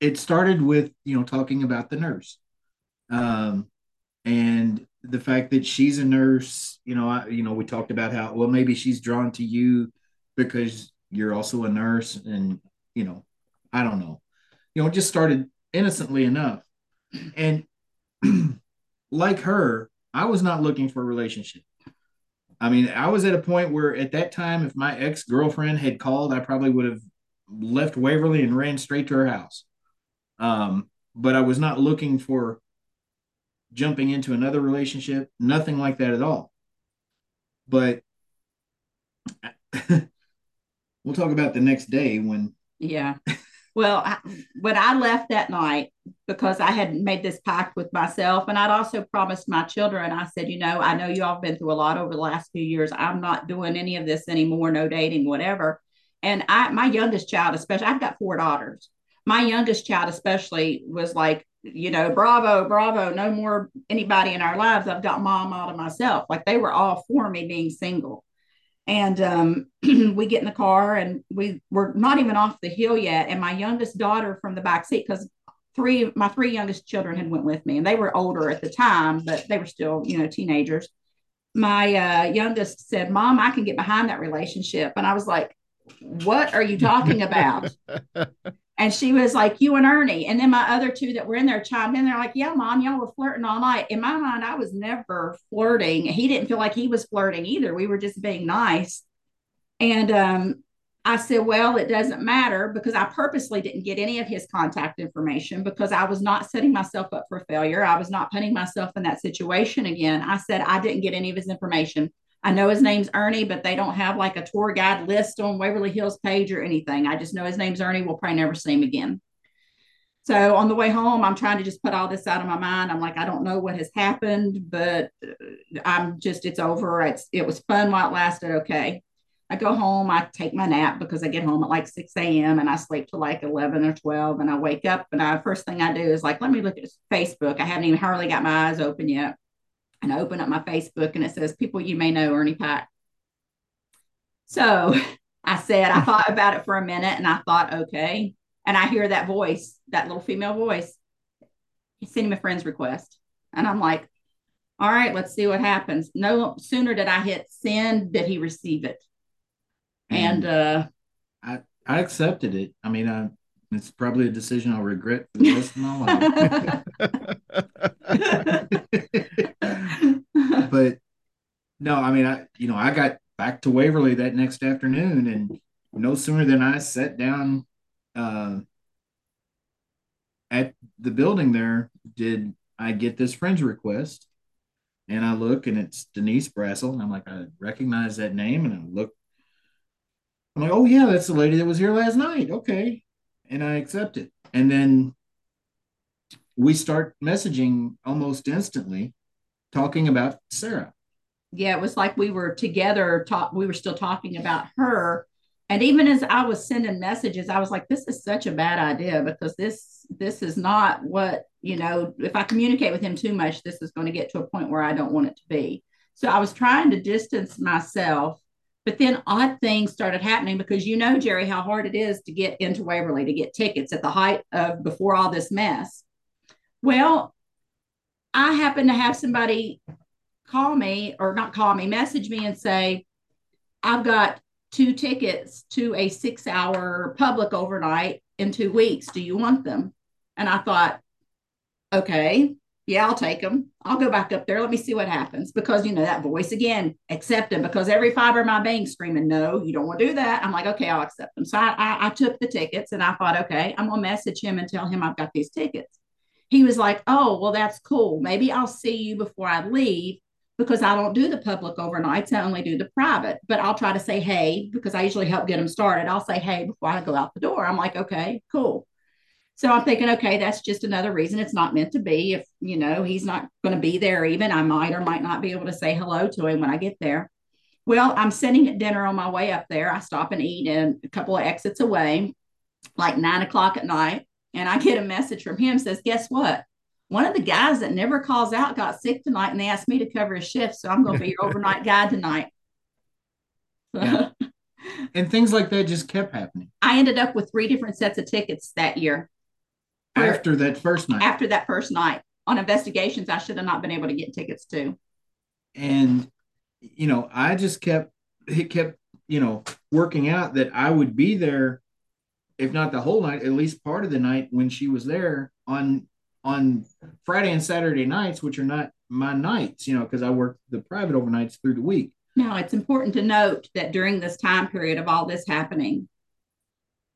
it started with, you know, talking about the nurse. Um, and the fact that she's a nurse, you know, I, you know, we talked about how well maybe she's drawn to you because you're also a nurse, and you know, I don't know, you know, it just started innocently enough, and like her, I was not looking for a relationship. I mean, I was at a point where at that time, if my ex girlfriend had called, I probably would have left Waverly and ran straight to her house. Um, but I was not looking for jumping into another relationship, nothing like that at all. But we'll talk about the next day when. Yeah. Well, I, when I left that night, because I had made this pact with myself, and I'd also promised my children, I said, you know, I know you all have been through a lot over the last few years. I'm not doing any of this anymore, no dating, whatever. And I, my youngest child, especially, I've got four daughters. My youngest child, especially, was like, you know, bravo, bravo, no more anybody in our lives. I've got mom all to myself. Like they were all for me being single. And um, we get in the car and we were not even off the hill yet. And my youngest daughter from the back seat, because three my three youngest children had went with me and they were older at the time, but they were still, you know, teenagers. My uh, youngest said, Mom, I can get behind that relationship. And I was like, What are you talking about? And she was like, You and Ernie. And then my other two that were in there chimed in. They're like, Yeah, mom, y'all were flirting all night. In my mind, I was never flirting. He didn't feel like he was flirting either. We were just being nice. And um, I said, Well, it doesn't matter because I purposely didn't get any of his contact information because I was not setting myself up for failure. I was not putting myself in that situation again. I said, I didn't get any of his information. I know his name's Ernie, but they don't have like a tour guide list on Waverly Hills page or anything. I just know his name's Ernie. We'll probably never see him again. So on the way home, I'm trying to just put all this out of my mind. I'm like, I don't know what has happened, but uh, I'm just, it's over. It's, it was fun while it lasted. Okay. I go home, I take my nap because I get home at like 6 a.m. and I sleep till like 11 or 12. And I wake up and I first thing I do is like, let me look at Facebook. I haven't even hardly got my eyes open yet and I open up my Facebook and it says, People you may know, Ernie Pack. So I said, I thought about it for a minute and I thought, okay. And I hear that voice, that little female voice. He sent him a friend's request. And I'm like, all right, let's see what happens. No sooner did I hit send did he receive it. And, and uh I I accepted it. I mean, I it's probably a decision I'll regret for the rest of my life. but no, I mean, I you know, I got back to Waverly that next afternoon, and no sooner than I sat down uh, at the building there did I get this friend's request. And I look and it's Denise Brassel. And I'm like, I recognize that name. And I look, I'm like, oh, yeah, that's the lady that was here last night. Okay and I accept it. And then we start messaging almost instantly, talking about Sarah. Yeah, it was like we were together. Talk. We were still talking about her, and even as I was sending messages, I was like, "This is such a bad idea because this this is not what you know. If I communicate with him too much, this is going to get to a point where I don't want it to be." So I was trying to distance myself but then odd things started happening because you know, Jerry, how hard it is to get into Waverly to get tickets at the height of before all this mess. Well, I happened to have somebody call me or not call me, message me and say, I've got two tickets to a six hour public overnight in two weeks. Do you want them? And I thought, okay yeah, I'll take them. I'll go back up there. Let me see what happens. Because, you know, that voice again, accept them because every fiber of my being screaming, no, you don't want to do that. I'm like, okay, I'll accept them. So I, I, I took the tickets and I thought, okay, I'm going to message him and tell him I've got these tickets. He was like, oh, well, that's cool. Maybe I'll see you before I leave because I don't do the public overnights. I only do the private, but I'll try to say, hey, because I usually help get them started. I'll say, hey, before I go out the door. I'm like, okay, cool. So I'm thinking, okay, that's just another reason it's not meant to be. If, you know, he's not going to be there, even I might or might not be able to say hello to him when I get there. Well, I'm sitting at dinner on my way up there. I stop and eat and a couple of exits away, like nine o'clock at night. And I get a message from him says, guess what? One of the guys that never calls out got sick tonight and they asked me to cover his shift. So I'm going to be your overnight guy tonight. Yeah. and things like that just kept happening. I ended up with three different sets of tickets that year after that first night. After that first night on investigations, I should have not been able to get tickets to. And you know, I just kept it kept you know working out that I would be there, if not the whole night, at least part of the night when she was there on on Friday and Saturday nights, which are not my nights, you know, because I work the private overnights through the week. Now, it's important to note that during this time period of all this happening,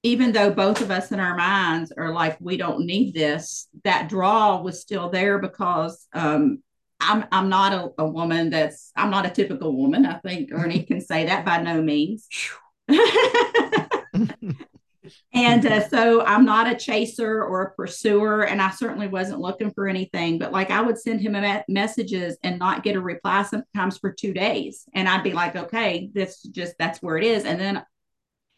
even though both of us in our minds are like, we don't need this, that draw was still there because um, I'm I'm not a, a, woman that's I'm not a typical woman. I think Ernie can say that by no means. and uh, so I'm not a chaser or a pursuer, and I certainly wasn't looking for anything. But like I would send him me- messages and not get a reply sometimes for two days, and I'd be like, okay, this just that's where it is. And then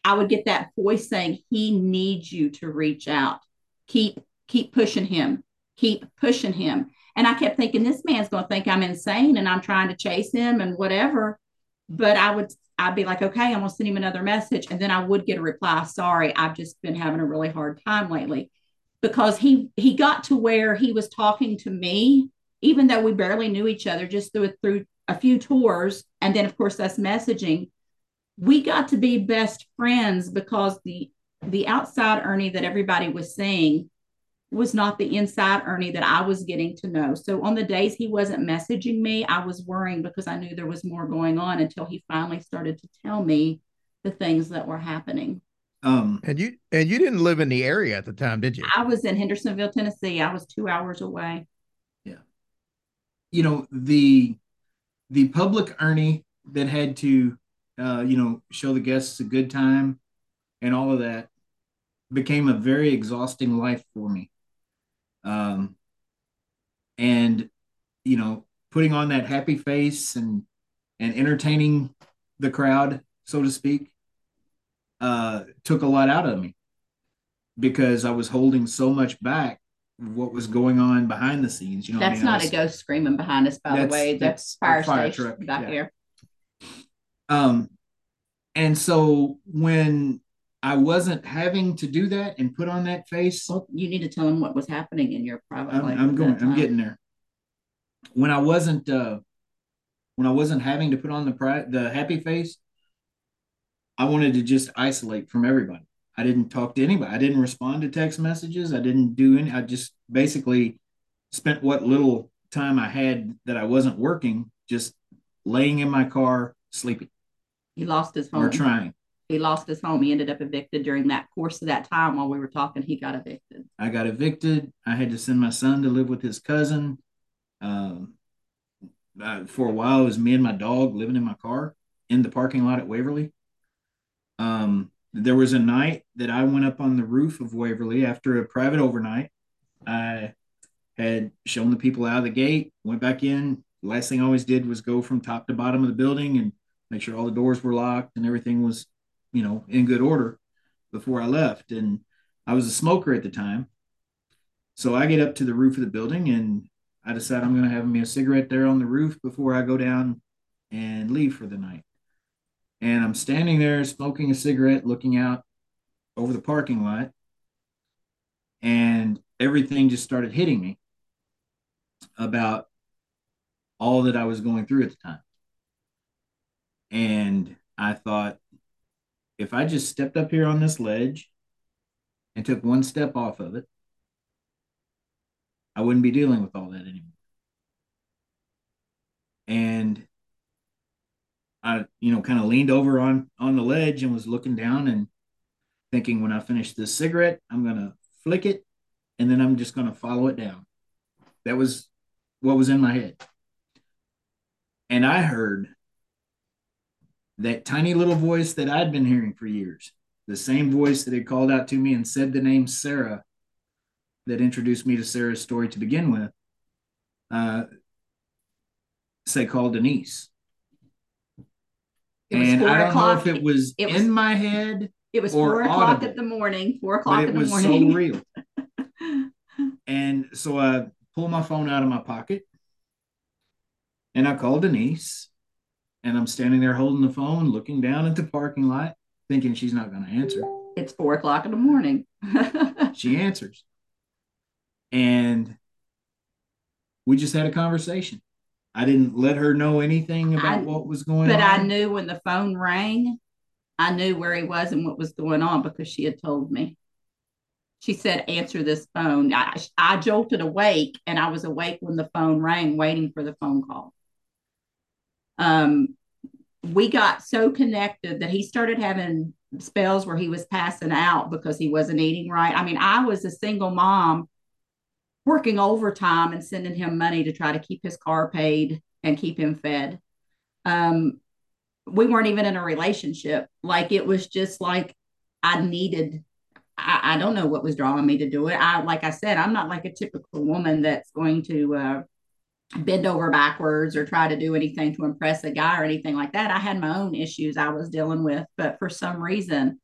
I would get that voice saying, he needs you to reach out. Keep, keep pushing him. Keep pushing him. And I kept thinking, this man's going to think I'm insane and I'm trying to chase him and whatever. But I would, I'd be like, okay, I'm to send him another message. And then I would get a reply, sorry, I've just been having a really hard time lately. Because he he got to where he was talking to me, even though we barely knew each other, just through through a few tours, and then of course us messaging we got to be best friends because the the outside Ernie that everybody was seeing was not the inside Ernie that I was getting to know. So on the days he wasn't messaging me, I was worrying because I knew there was more going on until he finally started to tell me the things that were happening. Um, and you and you didn't live in the area at the time, did you? I was in Hendersonville, Tennessee. I was two hours away. Yeah. You know, the the public Ernie that had to uh, you know, show the guests a good time and all of that became a very exhausting life for me. Um, and, you know, putting on that happy face and, and entertaining the crowd, so to speak, uh, took a lot out of me because I was holding so much back what was going on behind the scenes. You know, that's I mean? not was, a ghost screaming behind us, by the way. That's fire, fire truck, back yeah. here. Um, and so when I wasn't having to do that and put on that face, well, you need to tell them what was happening in your private I'm, life. I'm going. I'm getting there. When I wasn't, uh, when I wasn't having to put on the pri- the happy face, I wanted to just isolate from everybody. I didn't talk to anybody. I didn't respond to text messages. I didn't do any. I just basically spent what little time I had that I wasn't working just laying in my car sleeping. He lost his home. We're trying. He lost his home. He ended up evicted during that course of that time while we were talking. He got evicted. I got evicted. I had to send my son to live with his cousin. Um, uh, for a while, it was me and my dog living in my car in the parking lot at Waverly. Um, there was a night that I went up on the roof of Waverly after a private overnight. I had shown the people out of the gate, went back in. last thing I always did was go from top to bottom of the building and make sure all the doors were locked and everything was, you know, in good order before I left. And I was a smoker at the time. So I get up to the roof of the building and I decide I'm going to have me a cigarette there on the roof before I go down and leave for the night. And I'm standing there smoking a cigarette, looking out over the parking lot. And everything just started hitting me about all that I was going through at the time. And I thought, if I just stepped up here on this ledge and took one step off of it, I wouldn't be dealing with all that anymore. And I, you know, kind of leaned over on on the ledge and was looking down and thinking when I finish this cigarette, I'm gonna flick it and then I'm just gonna follow it down. That was what was in my head. And I heard that tiny little voice that I'd been hearing for years, the same voice that had called out to me and said the name Sarah that introduced me to Sarah's story to begin with, uh, say call Denise. And I don't know if it was it in my head. It was four o'clock audible, at the morning, four o'clock in the morning. It was so real. and so I pull my phone out of my pocket and I call Denise and I'm standing there holding the phone, looking down at the parking lot, thinking she's not going to answer. It's four o'clock in the morning. she answers. And we just had a conversation. I didn't let her know anything about I, what was going but on. But I knew when the phone rang, I knew where he was and what was going on because she had told me. She said, Answer this phone. I, I jolted awake and I was awake when the phone rang, waiting for the phone call. Um, we got so connected that he started having spells where he was passing out because he wasn't eating right. I mean, I was a single mom working overtime and sending him money to try to keep his car paid and keep him fed. Um, we weren't even in a relationship. Like it was just like I needed. I, I, don't know what was drawing me to do it. I, like I said, I'm not like a typical woman that's going to uh, bend over backwards or try to do anything to impress a guy or anything like that. I had my own issues I was dealing with, but for some reason,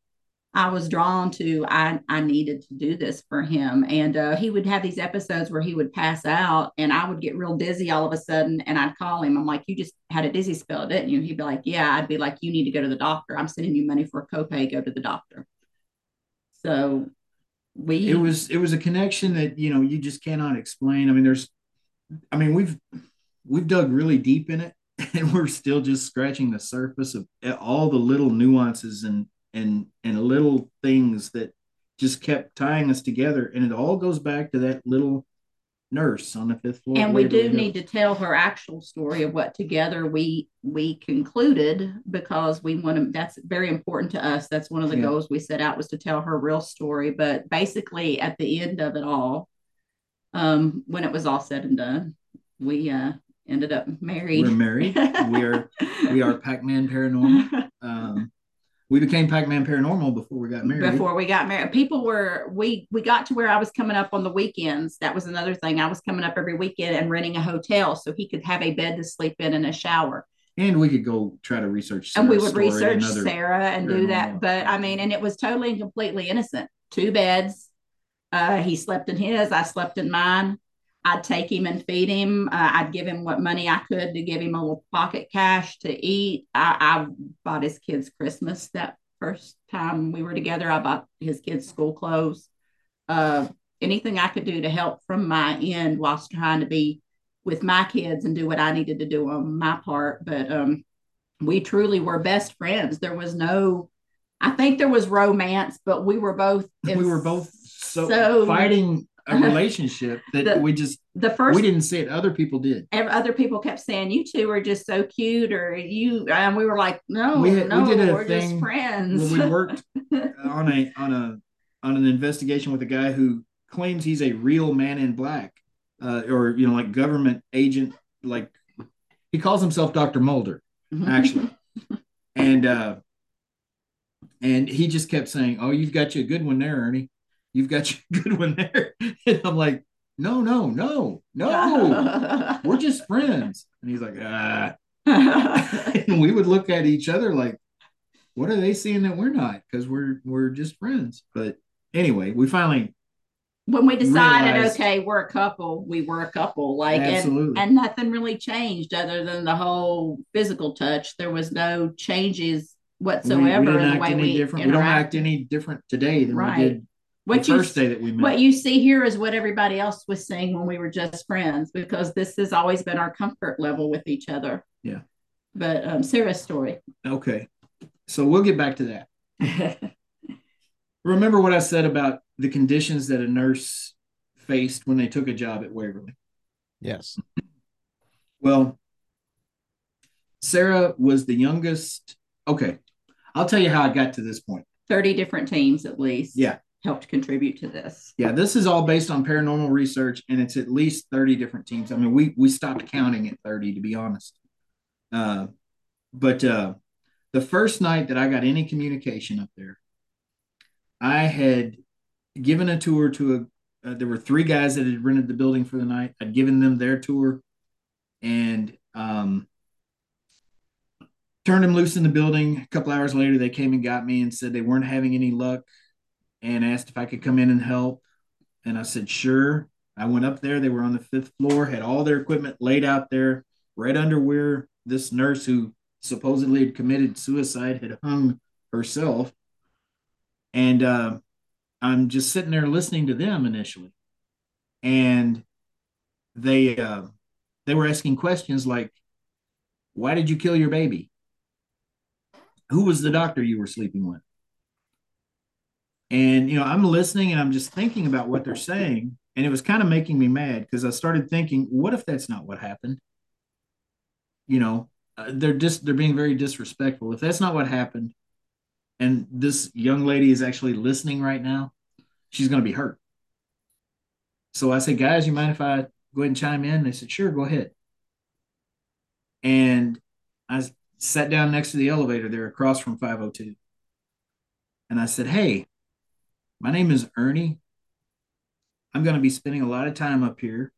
I was drawn to I I needed to do this for him, and uh, he would have these episodes where he would pass out, and I would get real dizzy all of a sudden, and I'd call him. I'm like, "You just had a dizzy spell, didn't you?" He'd be like, "Yeah." I'd be like, "You need to go to the doctor. I'm sending you money for a copay. Go to the doctor." So we it was it was a connection that you know you just cannot explain. I mean, there's, I mean we've we've dug really deep in it, and we're still just scratching the surface of eh, all the little nuances and and and little things that just kept tying us together. And it all goes back to that little nurse on the fifth floor and we do need to tell her actual story of what together we we concluded because we want to that's very important to us. That's one of the yeah. goals we set out was to tell her real story. But basically at the end of it all um when it was all said and done we uh ended up married we're married we are we are Packman Paranormal um we became Packman Paranormal before we got married. Before we got married, people were we we got to where I was coming up on the weekends. That was another thing. I was coming up every weekend and renting a hotel so he could have a bed to sleep in and a shower. And we could go try to research. Sarah's and we would research Sarah and do that. But I mean, and it was totally and completely innocent. Two beds. Uh, he slept in his. I slept in mine. I'd take him and feed him. Uh, I'd give him what money I could to give him a little pocket cash to eat. I, I, bought his kids Christmas that first time we were together. I bought his kids school clothes. Uh, anything I could do to help from my end whilst trying to be with my kids and do what I needed to do on my part. But um, we truly were best friends. There was no, I think there was romance, but we were both. We were both so, so fighting a relationship that the, we just the first we didn't see it other people did. Other people kept saying you two are just so cute or you and we were like no we, had, no we did a we're thing just friends we worked on a on a on an investigation with a guy who claims he's a real man in black uh, or you know like government agent like he calls himself dr mulder actually. And uh and he just kept saying oh you've got you a good one there ernie you've got your good one there. and I'm like, no, no, no, no, we're just friends. And he's like, ah. and we would look at each other like, what are they seeing that we're not? Because we're we're just friends. But anyway, we finally when we decided, Realized- okay, we're a couple, we were a couple. Like, and, Absolutely. and nothing really changed other than the whole physical touch. There was no changes we, we whatsoever in the way we different. We don't act any different today than Right. we did What the you first day that we met. what you see here is what everybody else was saying when we were just friends because this has always been our comfort level with each other. Yeah. But um, Sarah's story. okay. So we'll get back to that. Remember what I said about the conditions that a nurse faced when they took a job at Waverly? Yes. Well, Sarah was the youngest. Okay. I'll tell you how I got to this point. 30 different teams at least Yeah. Helped contribute to this. Yeah, this is all based on paranormal research, and it's at least 30 different teams. I mean, we we stopped counting at 30 to be honest. Uh, but uh, the first night that I got any communication up there, I had given a tour to a. Uh, there were three guys that had rented the building for the night. I'd given them their tour, and um, turned them loose in the building. A couple hours later, they came and got me and said they weren't having any luck and asked if I could come in and help. And I said, sure. I went up there. They were on the fifth floor, had all their equipment laid out there, right under where this nurse who supposedly had committed suicide had hung herself. And uh, I'm just sitting there listening to them initially. And they uh, they were asking questions like, why did you kill your baby? Who was the doctor you were sleeping with? And you know, I'm listening and I'm just thinking about what they're saying, and it was kind of making me mad because I started thinking, what if that's not what happened? You know, uh, they're just they're being very disrespectful. If that's not what happened, and this young lady is actually listening right now, she's going to be hurt. So I said, guys, you mind if I go ahead and chime in? They said, sure, go ahead. And I sat down next to the elevator there across from 502. And I said, hey, my name is Ernie. I'm going to be spending a lot of time up here.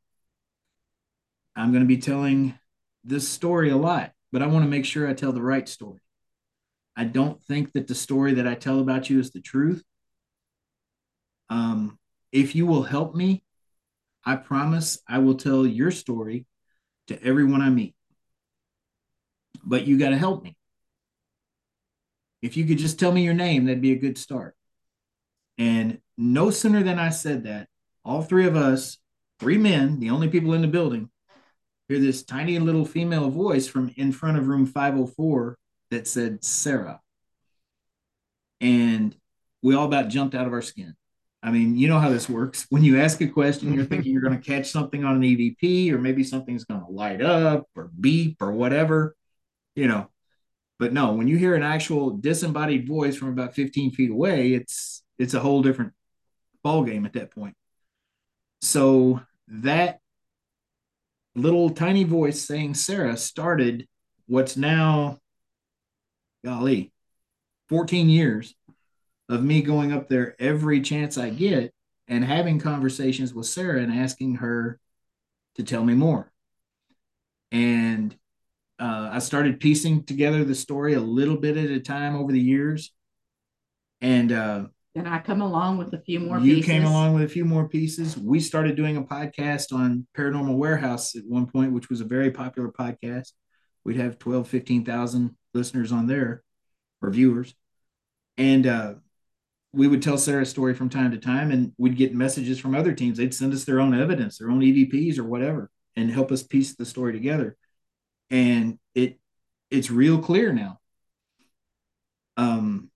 I'm going to be telling this story a lot, but I want to make sure I tell the right story. I don't think that the story that I tell about you is the truth. Um, if you will help me, I promise I will tell your story to everyone I meet. But you got to help me. If you could just tell me your name, that'd be a good start. And no sooner than I said that, all three of us, three men, the only people in the building, hear this tiny little female voice from in front of room 504 that said, Sarah. And we all about jumped out of our skin. I mean, you know how this works. When you ask a question, you're thinking you're going to catch something on an EVP, or maybe something's going to light up or beep or whatever, you know. But no, when you hear an actual disembodied voice from about 15 feet away, it's it's a whole different ball game at that point. So that little tiny voice saying Sarah started what's now, golly, 14 years of me going up there every chance I get and having conversations with Sarah and asking her to tell me more. And uh, I started piecing together the story a little bit at a time over the years. And uh, And I come along with a few more you pieces. came along with a few more pieces. We started doing a podcast on Paranormal Warehouse at one point, which was a very popular podcast. We'd have 12, 15,000 listeners on there or viewers. And uh, we would tell Sarah's story from time to time, and we'd get messages from other teams. They'd send us their own evidence, their own EVPs or whatever, and help us piece the story together. And it it's real clear now. Um,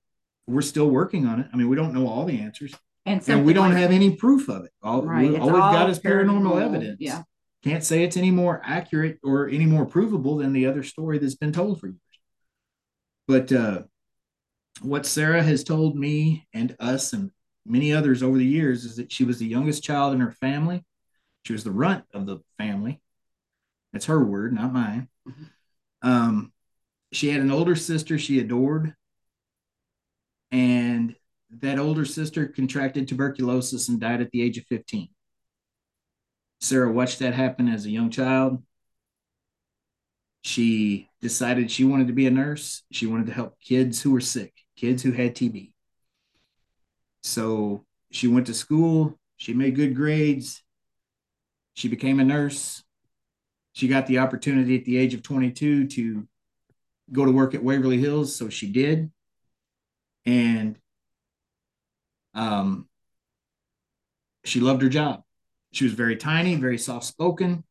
we're still working on it. I mean, we don't know all the answers, and, and we don't like- have any proof of it. All, Right, we, all we've got is paranormal paranormal, evidence. yeah. Can't say it's any more accurate or any more provable than the other story that's been told for years. But uh, what Sarah has told me and us and many others over the years is that she was the youngest child in her family. She was the runt of the family. That's her word, not mine. Um, she had an older sister she adored, and that older sister contracted tuberculosis and died at the age of 15. Sarah watched that happen as a young child. She decided she wanted to be a nurse. She wanted to help kids who were sick, kids who had TB. So she went to school. She made good grades. She became a nurse. She got the opportunity at the age of 22 to go to work at Waverly Hills. So she did. And um, she loved her job. She was very tiny, very soft spoken.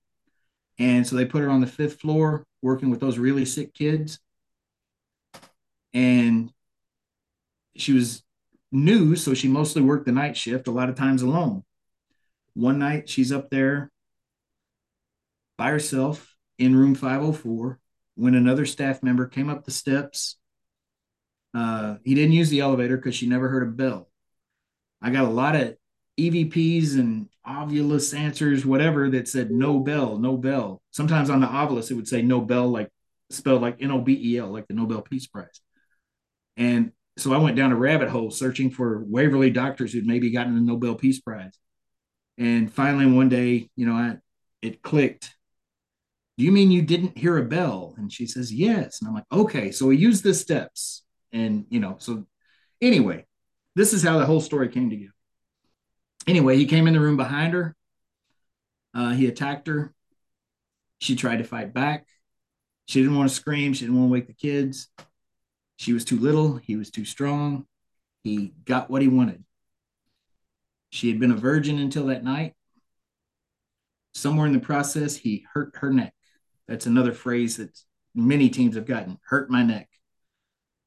And so they put her on the fifth floor working with those really sick kids. And she was new, so she mostly worked the night shift, a lot of times alone. One night she's up there by herself in room 504 when another staff member came up the steps. Uh, he didn't use the elevator because she never heard a bell. I got a lot of EVPs and Ovilus answers, whatever, that said no bell, no bell. Sometimes on the Ovilus, it would say no bell, like spelled like N O B E L, like the Nobel Peace Prize. And so I went down a rabbit hole searching for Waverly doctors who'd maybe gotten the Nobel Peace Prize. And finally, one day, you know, I, it clicked. Do you mean you didn't hear a bell? And she says, yes. And I'm like, okay. So we used the steps. And, you know, so anyway, this is how the whole story came together. Anyway, he came in the room behind her. Uh, he attacked her. She tried to fight back. She didn't want to scream. She didn't want to wake the kids. She was too little. He was too strong. He got what he wanted. She had been a virgin until that night. Somewhere in the process, he hurt her neck. That's another phrase that many teams have gotten hurt my neck,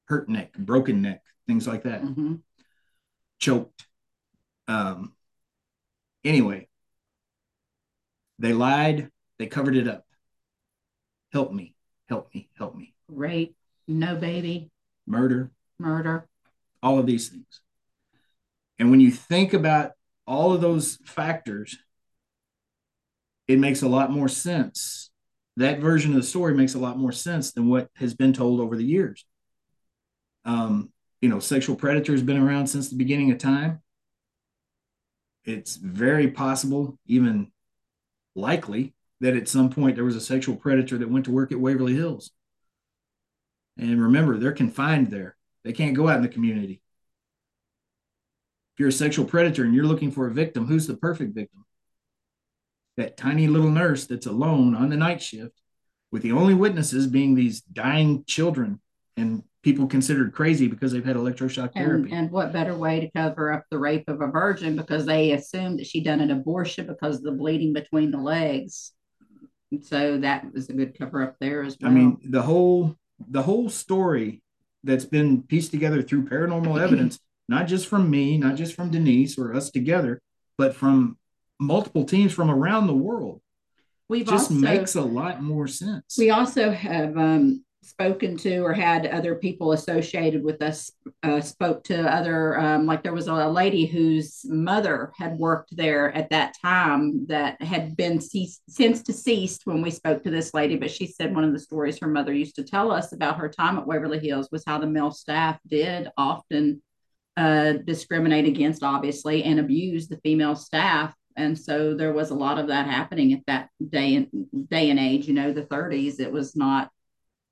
hurt neck, broken neck, things like that. Mm-hmm. Choked. Um, anyway, they lied, they covered it up. Help me, help me, help me. Rape, no baby, Murder, murder. all of these things. And when you think about all of those factors, it makes a lot more sense. That version of the story makes a lot more sense than what has been told over the years. Um, you know, sexual predator has been around since the beginning of time. It's very possible, even likely, that at some point there was a sexual predator that went to work at Waverly Hills. And remember, they're confined there. They can't go out in the community. If you're a sexual predator and you're looking for a victim, who's the perfect victim? That tiny little nurse that's alone on the night shift, with the only witnesses being these dying children and people considered crazy because they've had electroshock And, therapy. and what better way to cover up the rape of a virgin because they assumed that she'd done an abortion because of the bleeding between the legs. And so that was a good cover up there as well. I mean, the whole the whole story that's been pieced together through paranormal evidence, not just from me, not just from Denise or us together, but from multiple teams from around the world, we've just also, makes a lot more sense. We also have um, spoken to or had other people associated with us uh, spoke to other um, like there was a lady whose mother had worked there at that time that had been ceased, since deceased when we spoke to this lady but she said one of the stories her mother used to tell us about her time at waverly hills was how the male staff did often uh, discriminate against obviously and abuse the female staff. And so there was a lot of that happening at that day and day and age you know the 30s it was not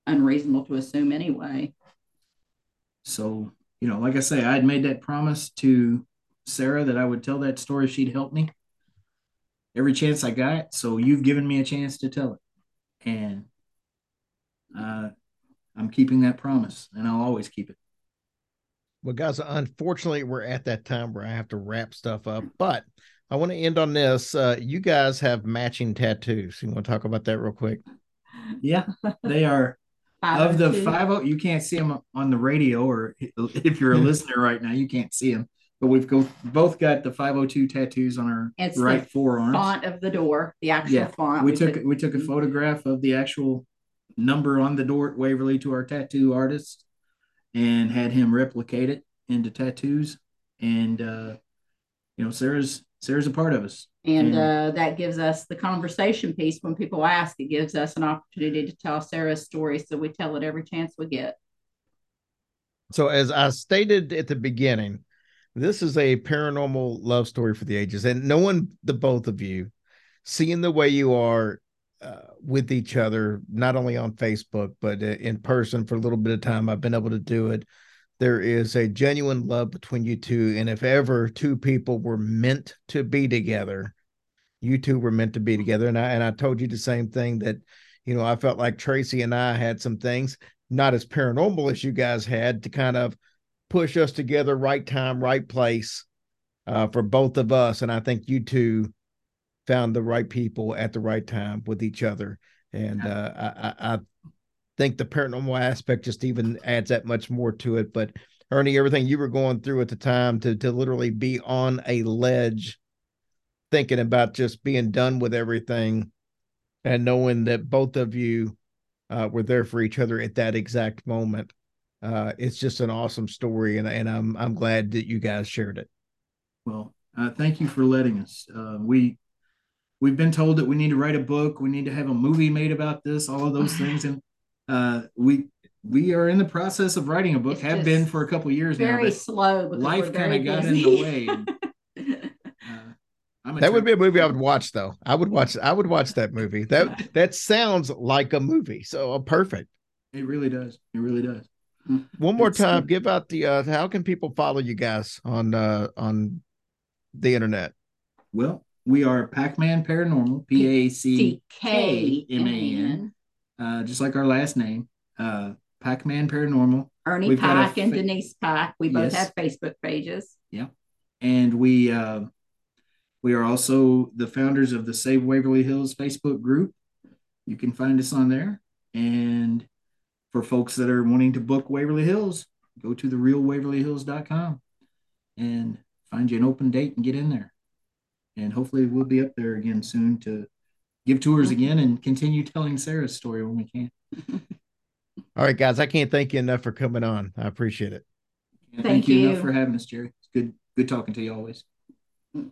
unreasonable to assume anyway. So, you know, like I say, I had made that promise to Sarah that I would tell that story if she'd help me every chance I got. So you've given me a chance to tell it. And uh, I'm keeping that promise and I'll always keep it. Well, guys, unfortunately, we're at that time where I have to wrap stuff up, but I want to end on this. Uh, you guys have matching tattoos. You want to talk about that real quick? Yeah, they are of the five oh. You can't see them on the radio, or if you're a listener right now, you can't see them. But we've go, both got the 502 tattoos on our It's right the forearms. font of the door, the actual Yeah, font. we took we took a photograph of the actual number on the door at Waverly to our tattoo artist and had him replicate it into tattoos. And uh, you know, Sarah's Sarah's a part of us. And Yeah. uh, that gives us the conversation piece when people ask. It gives us an opportunity to tell Sarah's story, so we tell it every chance we get. So, as I stated at the beginning, this is a paranormal love story for the ages, and knowing the both of you, seeing the way you are uh, with each other, not only on Facebook, but in person for a little bit of time. I've been able to do it. There is a genuine love between you two. And if ever two people were meant to be together, you two were meant to be together. And I, and I told you the same thing that, you know, I felt like Tracy and I had some things, not as paranormal as you guys had, to kind of push us together, right time, right place uh, for both of us. And I think you two found the right people at the right time with each other. And uh, I, I think the paranormal aspect just even adds that much more to it. But Ernie, everything you were going through at the time to to literally be on a ledge, thinking about just being done with everything, and knowing that both of you uh, were there for each other at that exact moment. Uh, it's just an awesome story, and and I'm I'm glad that you guys shared it. Well, uh, thank you for letting us. Uh, we we've been told that we need to write a book, we need to have a movie made about this, all of those things, and uh, we we are in the process of writing a book. It's have been for a couple years very now. Very slow. Life kind of got in the way. Uh, that would be a movie I would watch, though. I would watch. I would watch that movie. That that sounds like a movie. So uh, perfect. It really does. It really does. One more time, give out the. uh How can people follow you guys on uh on the internet? Well, we are Packman Paranormal. P A C K M A N uh, just like our last name, uh, Packman Paranormal. Ernie We've Pack fa- and Denise Pack. We both yes. have Facebook pages. Yeah, and we uh, we are also the founders of the Save Waverly Hills Facebook group. You can find us on there. And for folks that are wanting to book Waverly Hills, go to therealwaverlyhills.com and find you an open date and get in there. And hopefully we'll be up there again soon to give tours mm-hmm. again and continue telling Sarah's story when we can. All right, guys. I can't thank you enough for coming on. I appreciate it. thank, thank you. you enough for having us, Jerry. It's good, good talking to you always. Mm.